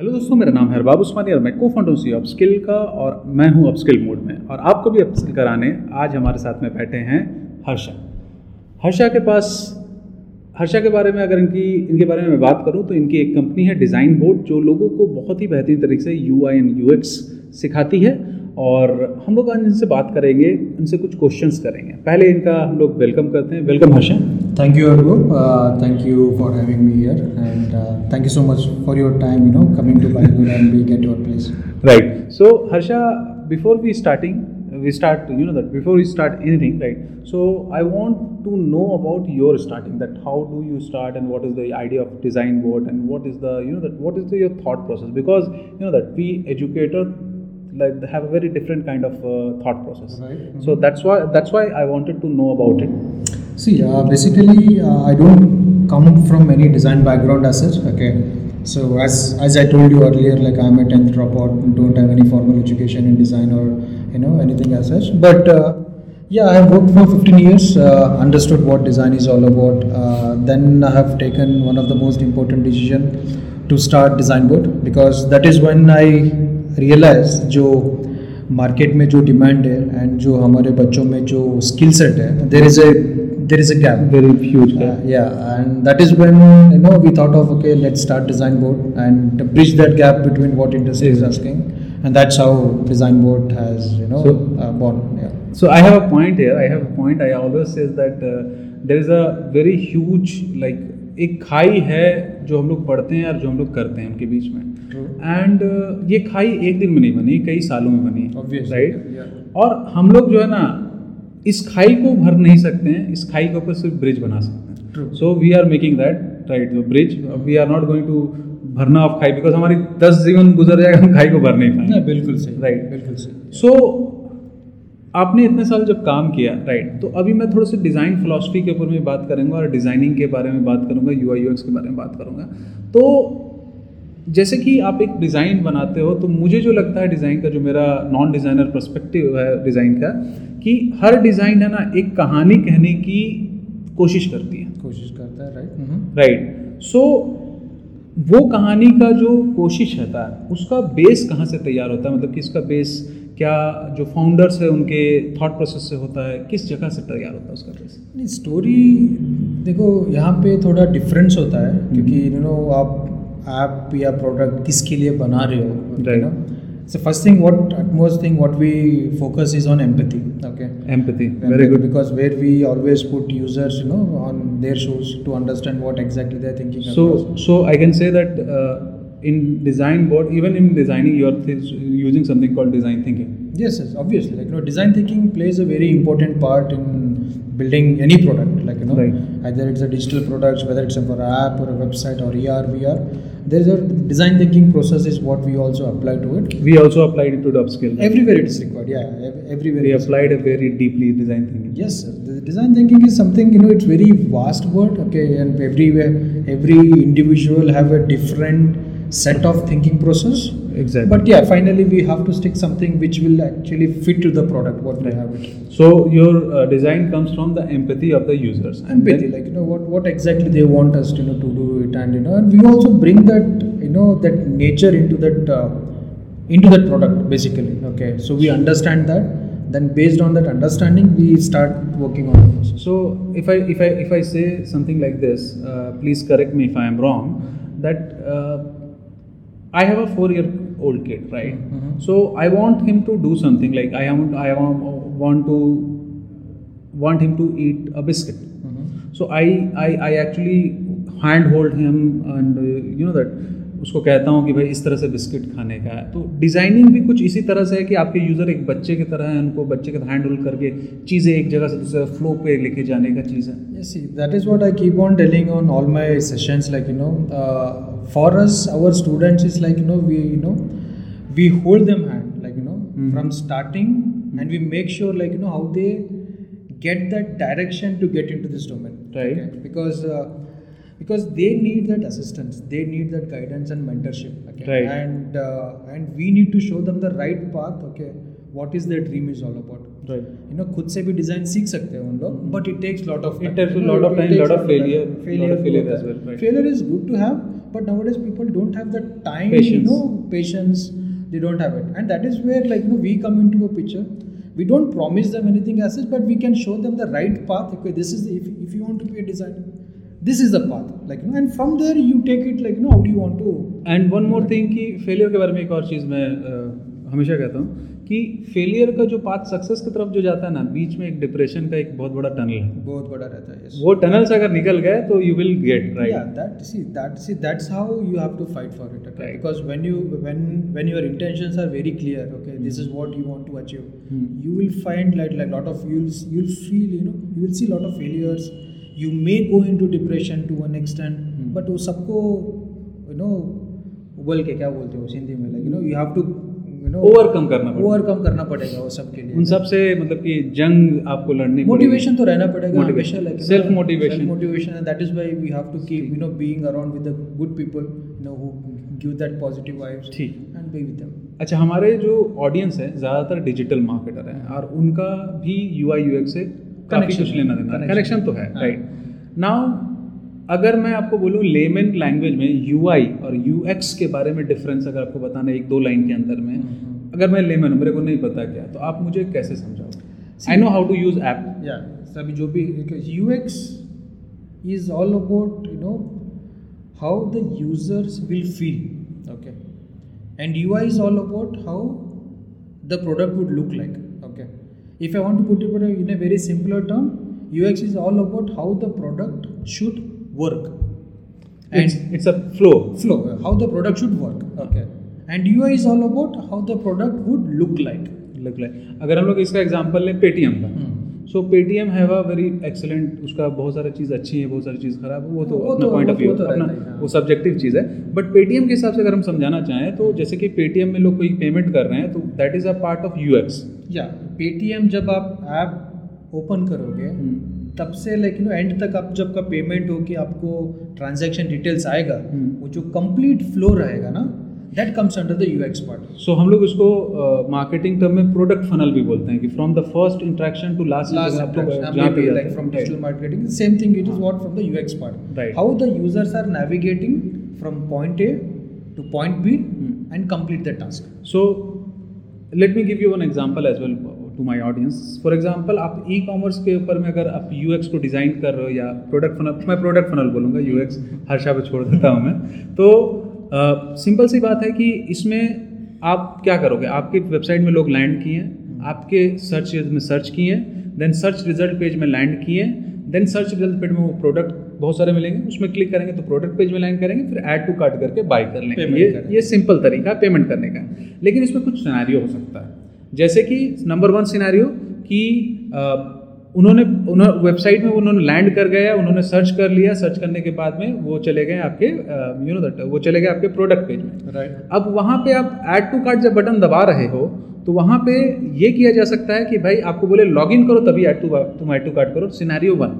Hello दोस्तों, मेरा नाम है अरबाब उस्मानी और मैं को फंड फाउंडर सी अपस्किल का और मैं हूँ अपस्किल मोड में। और आपको भी अपस्किल कराने आज हमारे साथ में बैठे हैं हर्षा। हर्षा के पास, हर्षा के बारे में अगर इनकी, इनके बारे में मैं बात करूँ तो इनकी एक कंपनी है डिज़ाइन बोर्ड जो लोगों को बहुत ही बेहतरीन तरीके से यू आई एंड यू सिखाती है। और हम लोग आज इनसे बात करेंगे उनसे कुछ क्वेश्चन करेंगे। पहले इनका हम लोग वेलकम करते हैं। Welcome Harsha thank you Ergo thank you for having me here and thank you so much for your time you know coming to Bangalore and get your place right so Harsha before we starting we start you know that before we start anything right so I want to know about your starting that how do you start and what is the idea of design vote and what is the you know that what is the your thought process because you know that we educator like have a very different kind of uh, thought process Right. so that's why that's why i wanted to know about it See, uh, basically, uh, I don't come from any design background as such. Okay, so as as I told you earlier, like I'm a tenth dropout, don't have any formal education in design or you know anything as such. But uh, yeah, I have worked for 15 years, uh, understood what design is all about. Uh, then I have taken one of the most important decision to start design board because that is when I realized जो market में जो demand है and जो हमारे बच्चों में जो skill set है there is a there is a gap very huge gap. Uh, yeah, and that is when you know we thought of okay, let's start design board and bridge that gap between what industry is asking, and that's how design board has you know So- uh, born. Yeah. So I have a point here. I have a point. I always says that uh, there is a very huge like एक खाई है जो हम लोग पढ़ते हैं और जो हम लोग करते हैं उनके बीच में. एंड ये खाई एक दिन में नहीं बनी कई सालों में बनी राइट yeah. और हम लोग जो है ना इस खाई को भर नहीं सकते हैं इस खाई के ऊपर सिर्फ़ ब्रिज बना सकते हैं so we are making that right bridge we are not going to भरना ऑफ़ खाई बिकॉज़ हमारी दस जीवन गुजर जाएगा हम खाई को भर नहीं पाएँगे बिल्कुल सही Right. बिल्कुल सही सो आपने इतने साल जब काम किया राइट तो अभी मैं थोड़ा सा डिज़ाइन फिलोसफी के ऊपर में बात करूँगा और डिज़ाइनिंग के बारे में बात करूँगा यू आई के बारे में बात करूँगा। तो जैसे कि आप एक डिज़ाइन बनाते हो तो मुझे जो लगता है डिज़ाइन का जो मेरा नॉन डिज़ाइनर पर्सपेक्टिव है डिज़ाइन का कि हर डिज़ाइन है ना एक कहानी कहने की कोशिश करती है। कोशिश करता है राइट राइट सो वो कहानी का जो कोशिश रहता है उसका बेस कहाँ से तैयार होता है? मतलब कि इसका बेस क्या जो फाउंडर्स है उनके थॉट प्रोसेस से होता है किस जगह से तैयार होता है उसका बेस नहीं स्टोरी देखो यहाँ पे थोड़ा डिफरेंस होता है क्योंकि यू नो आप ऐप या प्रोडक्ट किसके लिए बना रहे हो you. Know so first thing what utmost thing what we focus is on empathy okay empathy very good because where we always put users you know on their shoes to understand what exactly they're thinking so across. so i can say that uh, in design board even in designing you are using something called design thinking yes yes obviously like you know design thinking plays a very important part in building any product like you know Right. either it's a digital product, whether it's for an app or a website or ER VR there's a design thinking process is what we also apply to it we also applied it to the upskill everywhere it is required yeah everywhere we is applied a very deeply design thinking Yes, sir. The design thinking is something you know. It's very vast word. Okay, and everywhere, every individual have a different set of thinking process. exactly But yeah, finally we have to stick something which will actually fit to the product what we have it. So your uh, design comes from the empathy of the users. And Empathy, like you know what what exactly they want us to you know to do it, and you know, and we also bring that you know that nature into that uh, into that product basically. Okay, so we understand that. Then based on that understanding, we start working on process. So if I if I if I say something like this, uh, please correct me if I am wrong. That uh, I have a four-year-old kid, right? Mhm. So I want him to do something like I want I want, want to want him to eat a biscuit. Mhm. So I I, I actually handhold him and uh, you know that उसको कहता हूँ कि भाई इस तरह से biscuit खाने का है। तो डिज़ाइनिंग भी कुछ इसी तरह से है कि आपके यूज़र एक बच्चे की तरह है उनको बच्चे के हैंड होल्ड करके चीज़ें एक जगह से दूसरे फ्लो पे लेके जाने का चीज़ है। Yes that is what I keep on telling on all my sessions like you know for our students is like you know we you know we hold them hand like you know from starting and we make sure like you know how they get that direction to get into this domain right because because they need that assistance, they need that guidance and mentorship. Okay. Right. And uh, and we need to show them the right path. Okay. what is their dream is all about. Right You know, खुद से भी design सीख सकते हैं उन लोग but it takes lot of It takes a lot of time, lot of failure, lot of failure as well, right. failure is good to have but nowadays people don't have the time you Patience. know patience they don't have it and that is where like you know we come into a picture we don't promise them anything as such but we can show them the right path okay this is the, if, if you want to be a designer this is the path like know and from there you take it like know out you want to and one more thing कि failure के बारे में एक और चीज़ मैं uh, हमेशा कहता हूँ कि फेलियर का जो पाथ सक्सेस की तरफ़ जो जाता है ना बीच में एक डिप्रेशन का एक बहुत बड़ा टनल है। बहुत बड़ा रहता है वो टनल से अगर निकल गए तो you will get right see that see that's how you have to fight for it because when you when when your intention are very clear okay this is what you want to achieve you will find like lot of you'll feel you know you will see lot of failures you may go into depression to one extend but वो सबको you know उबल के क्या बोलते हो सिंधी में like you have to overcome करना overcome करना पड़ेगा वो सबके लिए। उन सबसे मतलब कि जंग आपको लड़ने मोटिवेशन तो रहना पड़ेगा motivation self motivation motivation and that is why we have to keep you know being around with the good people you know who give that positive vibes ठीक। एंड बी विद देम अच्छा हमारे जो audience है ज़्यादातर digital marketer हैं और उनका भी यूआई यूएक्स से काफ़ी कुछ लेना देना. कनेक्शन तो है हाँ। राइट नाउ अगर मैं आपको बोलूँ लेमन लैंग्वेज में यूआई और यूएक्स के बारे में डिफरेंस अगर आपको बताना है एक दो लाइन के अंदर में हम्म। अगर मैं लेमन हूँ मेरे को नहीं पता क्या तो आप मुझे कैसे समझाओ I know how to use app yeah सभी जो भी UX is all about you know how the users will feel okay and UI is all about how the product would look like okay if I want to put it in a very simpler term UX is all about how the product should work and it's a flow flow how the product should work okay and UI is all about how the product would look like लग रहा है अगर हम लोग इसका example लें Paytm का Hmm. So Paytm have a very excellent उसका बहुत सारी चीज़ अच्छी है बहुत सारी चीज़ खराब है वो तो वो अपना तो- पॉइंट ऑफ़ तो- व्यू वो तो अपना रहता ही है, हाँ। वो सब्जेक्टिव चीज़ है बट पेटीएम के हिसाब से अगर हम समझाना चाहें तो जैसे कि पेटीएम में लोग कोई पेमेंट कर रहे हैं तो that is a part of U X या पेटीएम जब आप ऐप ओपन करोगे तब से लेकिन एंड तक आप जब का पेमेंट हो कि आपको ट्रांजैक्शन डिटेल्स आएगा हम्म। वो जो कंप्लीट फ्लो रहेगा ना that comes under the UX part so हम लोग इसको मार्केटिंग टर्म में प्रोडक्ट फनल भी बोलते हैं कि from the first interaction to last digital marketing same thing it is what from the ux part. Right. how the users are navigating from point a to point b Hmm. and complete the task. So let me give you one example as well to my audience for example आप e commerce के ऊपर में अगर आप you x को design कर रहे हो या प्रोडक्ट फनल मैं प्रोडक्ट फनल बोलूँगा यू एक्स हर्षा पे छोड़ देता हूँ मैं। तो सिंपल सी बात है कि इसमें आप क्या करोगे? आपकी वेबसाइट में लोग लैंड किए हैं आपके सर्च में सर्च किए हैं देन सर्च रिज़ल्ट पेज में लैंड किए हैं देन सर्च रिज़ल्ट पेज में वो प्रोडक्ट बहुत सारे मिलेंगे उसमें क्लिक करेंगे तो प्रोडक्ट पेज में लैंड करेंगे फिर ऐड टू कार्ट करके बाय कर लेंगे। ये। ये सिंपल तरीका है पेमेंट करने का। लेकिन इसमें कुछ सिनारियो हो सकता है। जैसे कि नंबर वन सिनेरियो कि उन्होंने उन्होंने वेबसाइट में उन्होंने लैंड कर गया उन्होंने सर्च कर लिया सर्च करने के बाद में वो चले गए आपके यू नो दैट वो चले गए आपके प्रोडक्ट पेज में। Right right. अब वहाँ पे आप ऐड टू कार्ड जब बटन दबा रहे हो तो वहाँ पे ये किया जा सकता है कि भाई आपको बोले लॉग इन करो तभी ऐड टू तुम ऐड टू कार्ड करो सिनारियो वन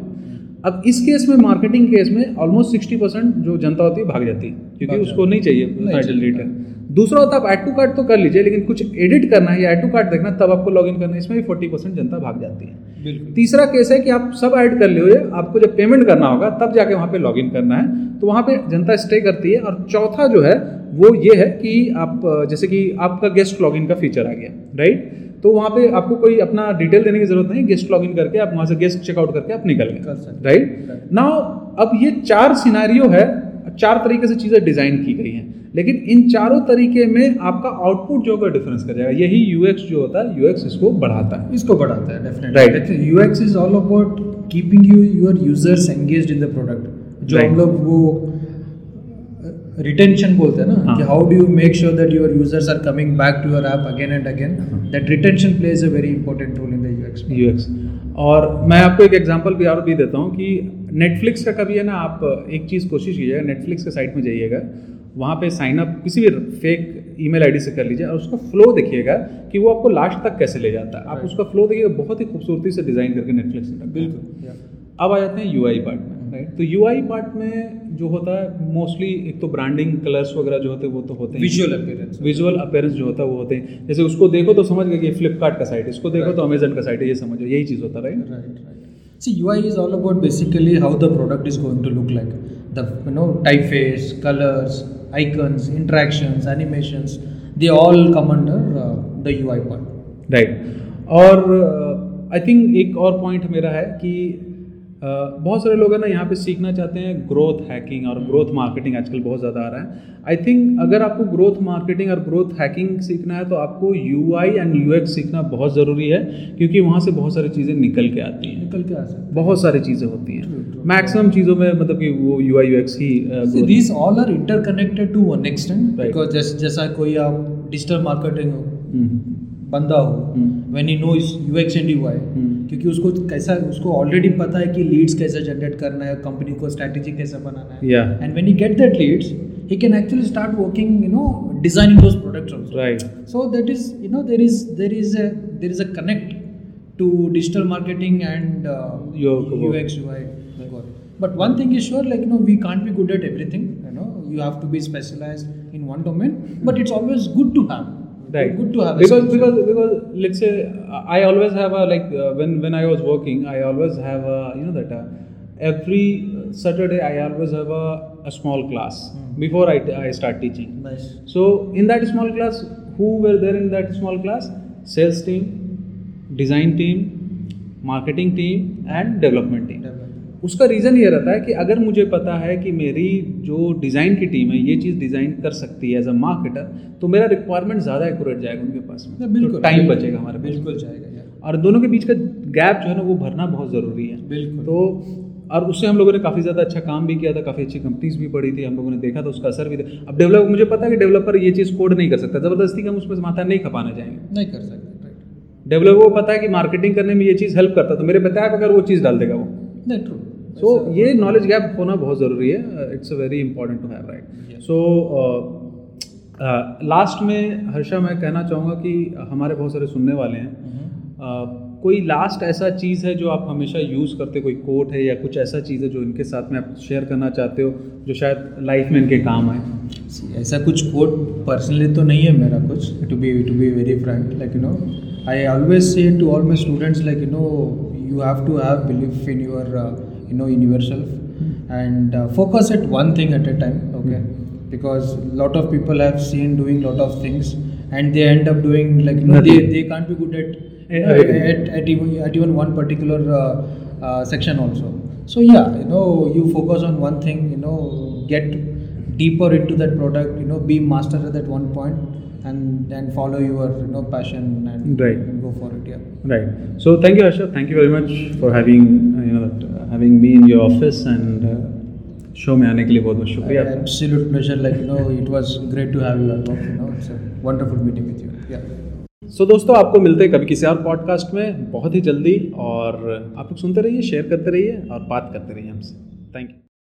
अब इस केस में मार्केटिंग केस में ऑलमोस्ट सिक्सटी परसेंट जो जनता होती है भाग जाती है क्योंकि उसको नहीं चाहिए टाइटल चाहिए, डिटेल दूसरा होता है आप ऐड टू कार्ड तो कर लीजिए लेकिन कुछ एडिट करना है या ऐड टू कार्ड देखना तब आपको लॉग इन करना है। इसमें भी फोर्टी परसेंट जनता भाग जाती है। तीसरा केस है कि आप सब ऐड कर लिए आपको जब पेमेंट करना होगा तब जाके वहाँ पे लॉग इन करना है। तो वहाँ पे जनता स्टे करती है और चौथा जो है वो ये है कि आप जैसे कि आपका गेस्ट लॉगिन का फीचर आ गया राइट तो वहाँ पे आपको कोई अपना डिटेल देने की ज़रूरत नहीं गेस्ट लॉगिन करके आप वहाँ से गेस्ट चेकआउट करके आप निकल गए। राइट. नाउ अब ये चार सिनारियो है चार तरीके से चीज़ें डिज़ाइन की गई हैं। लेकिन इन चारों तरीके में आपका आउटपुट जो होगा डिफरेंस कर जाएगा। यही यूएक्स जो होता है यूएक्स इसको बढ़ाता है। इसको बढ़ाता है definitely right. UX is all about keeping you your users engaged in the product जो हम लोग वो रिटेंशन बोलते हैं ना हाँ. कि how do you make sure that your users are coming back to your app again and again that retention plays a very important role in the UX UX और मैं आपको एक एग्जांपल भी और भी देता हूँ कि नेटफ्लिक्स का कभी है ना आप एक चीज़ कोशिश कीजिएगा नेटफ्लिक्स के साइट में जाइएगा वहाँ पे साइन अप किसी भी फेक ईमेल आईडी से कर लीजिए और उसका फ्लो देखिएगा कि वो आपको लास्ट तक कैसे ले जाता है। आप उसका फ्लो देखिएगा बहुत ही खूबसूरती से डिज़ाइन करके नेटफ्लिक्स ने है। बिल्कुल अब आ जाते हैं यूआई पार्ट में। राइट तो यूआई पार्ट में जो होता है मोस्टली एक तो ब्रांडिंग कलर्स वगैरह जो होते हैं वो तो होते हैं। विजुअल अपीयरेंस विजुअल अपेयरेंस जो होता है वो होते हैं। जैसे उसको देखो तो समझ गए कि फ्लिपकार्ट का साइट है इसको देखो तो अमेजन का साइट है ये समझो यही चीज़ होता है right right right see ui is all about basically how the product is going to look like. The you know typeface colors icons interactions animations they all come under uh, the ui part. Right और I think एक और point मेरा है कि अ, बहुत सारे लोग हैं ना यहाँ पे सीखना चाहते हैं ग्रोथ हैकिंग और ग्रोथ मार्केटिंग आजकल बहुत ज़्यादा आ रहा है। आई थिंक अगर आपको ग्रोथ मार्केटिंग और ग्रोथ हैकिंग सीखना है तो आपको यू आई एंड यूएक्स सीखना बहुत ज़रूरी है क्योंकि वहाँ से बहुत सारी चीज़ें निकल के आती हैं। निकल के आ सकते बहुत सारी चीज़ें होती हैं। मैक्सिमम चीज़ों में मतलब कि वो यू आई यू एक्स ही अ, all are to one extent Right. because जैस, जैसा कोई आप डिजिटल मार्केटिंग हो हम्म, बंदा हो हम्म। When he knows UX and UI hmm. क्योंकि उसको कैसा उसको ऑलरेडी पता है कि लीड्स कैसे जनरेट करना है कंपनी को स्ट्रैटेजी कैसे बनाना है and when he get that leads he can actually start working you know designing those products also Right. so that is you know there is there is a there is a connect to digital marketing and uh, Your ux ui but one thing is sure like you know we can't be good at everything you know you have to be specialized in one domain but it's always good to have right. Good to have because because because let's say i always have a like uh, when when i was working i always have a you know that uh, every saturday i always have a, a small class Hmm. before I, I start teaching. Nice. So in that small class who were there in that small class? Sales team design team marketing team and development team उसका reason ये रहता है कि अगर मुझे पता है कि मेरी जो डिज़ाइन की टीम है ये चीज़ डिज़ाइन कर सकती है एज अ मार्केटर तो मेरा रिक्वायरमेंट ज़्यादा एक्यूरेट जाएगा उनके पास में। बिल्कुल टाइम बिल्कुल, बचेगा हमारे बिल्कुल जाएगा यार। और दोनों के बीच का गैप जो है ना वो भरना बहुत ज़रूरी है। बिल्कुल। तो और उससे हम लोगों ने काफ़ी ज़्यादा अच्छा काम भी किया था काफ़ी अच्छी कंपनीज़ भी पड़ी थी हम लोगों ने देखा था उसका असर भी था। अब डेवलप मुझे पता है कि डेवलपर ये चीज़ कोड नहीं कर सकता ज़बरदस्ती हम उसमें माथा नहीं खपाना चाहेंगे नहीं कर सकते डेवलपर को पता है कि मार्केटिंग करने में ये चीज़ हेल्प करता तो मेरे बताया अगर वो चीज़ डाल देगा वो। नहीं ट्रू सो ये नॉलेज गैप होना बहुत ज़रूरी है। It's a very important to have right so last में हर्षा मैं कहना चाहूँगा कि हमारे बहुत सारे सुनने वाले हैं। Uh, कोई लास्ट ऐसा चीज़ है जो आप हमेशा यूज़ करते कोई कोट है या कुछ ऐसा चीज़ है जो इनके साथ में आप शेयर करना चाहते हो जो शायद लाइफ में इनके काम आए? ऐसा कुछ कोट पर्सनली तो नहीं है मेरा कुछ to be to be very frank like you know I always say to all my students like you know you have to have belief in your uh, you know in yourself and uh, focus at one thing at a time okay? Because a lot of people have seen doing lot of things and they end up doing like you know, they, they can't be good at uh, at, at, even, at even one particular uh, uh, section also. So yeah you know you focus on one thing you know get deeper into that product you know be master at that one point. And then follow your you know passion and Right. go for it yeah so thank you Harsha thank you very much for having you know having me in your office and show uh, में आने के लिए बहुत बहुत शुक्रिया आपका absolute pleasure like you know it was great to have you Arnab, you know it's a wonderful meeting with you yeah so so, दोस्तों आपको मिलते हैं कभी किसी और पॉडकास्ट में बहुत ही जल्दी और आप लोग सुनते रहिए शेयर करते रहिए और बात करते रहिए हमसे थैंक यू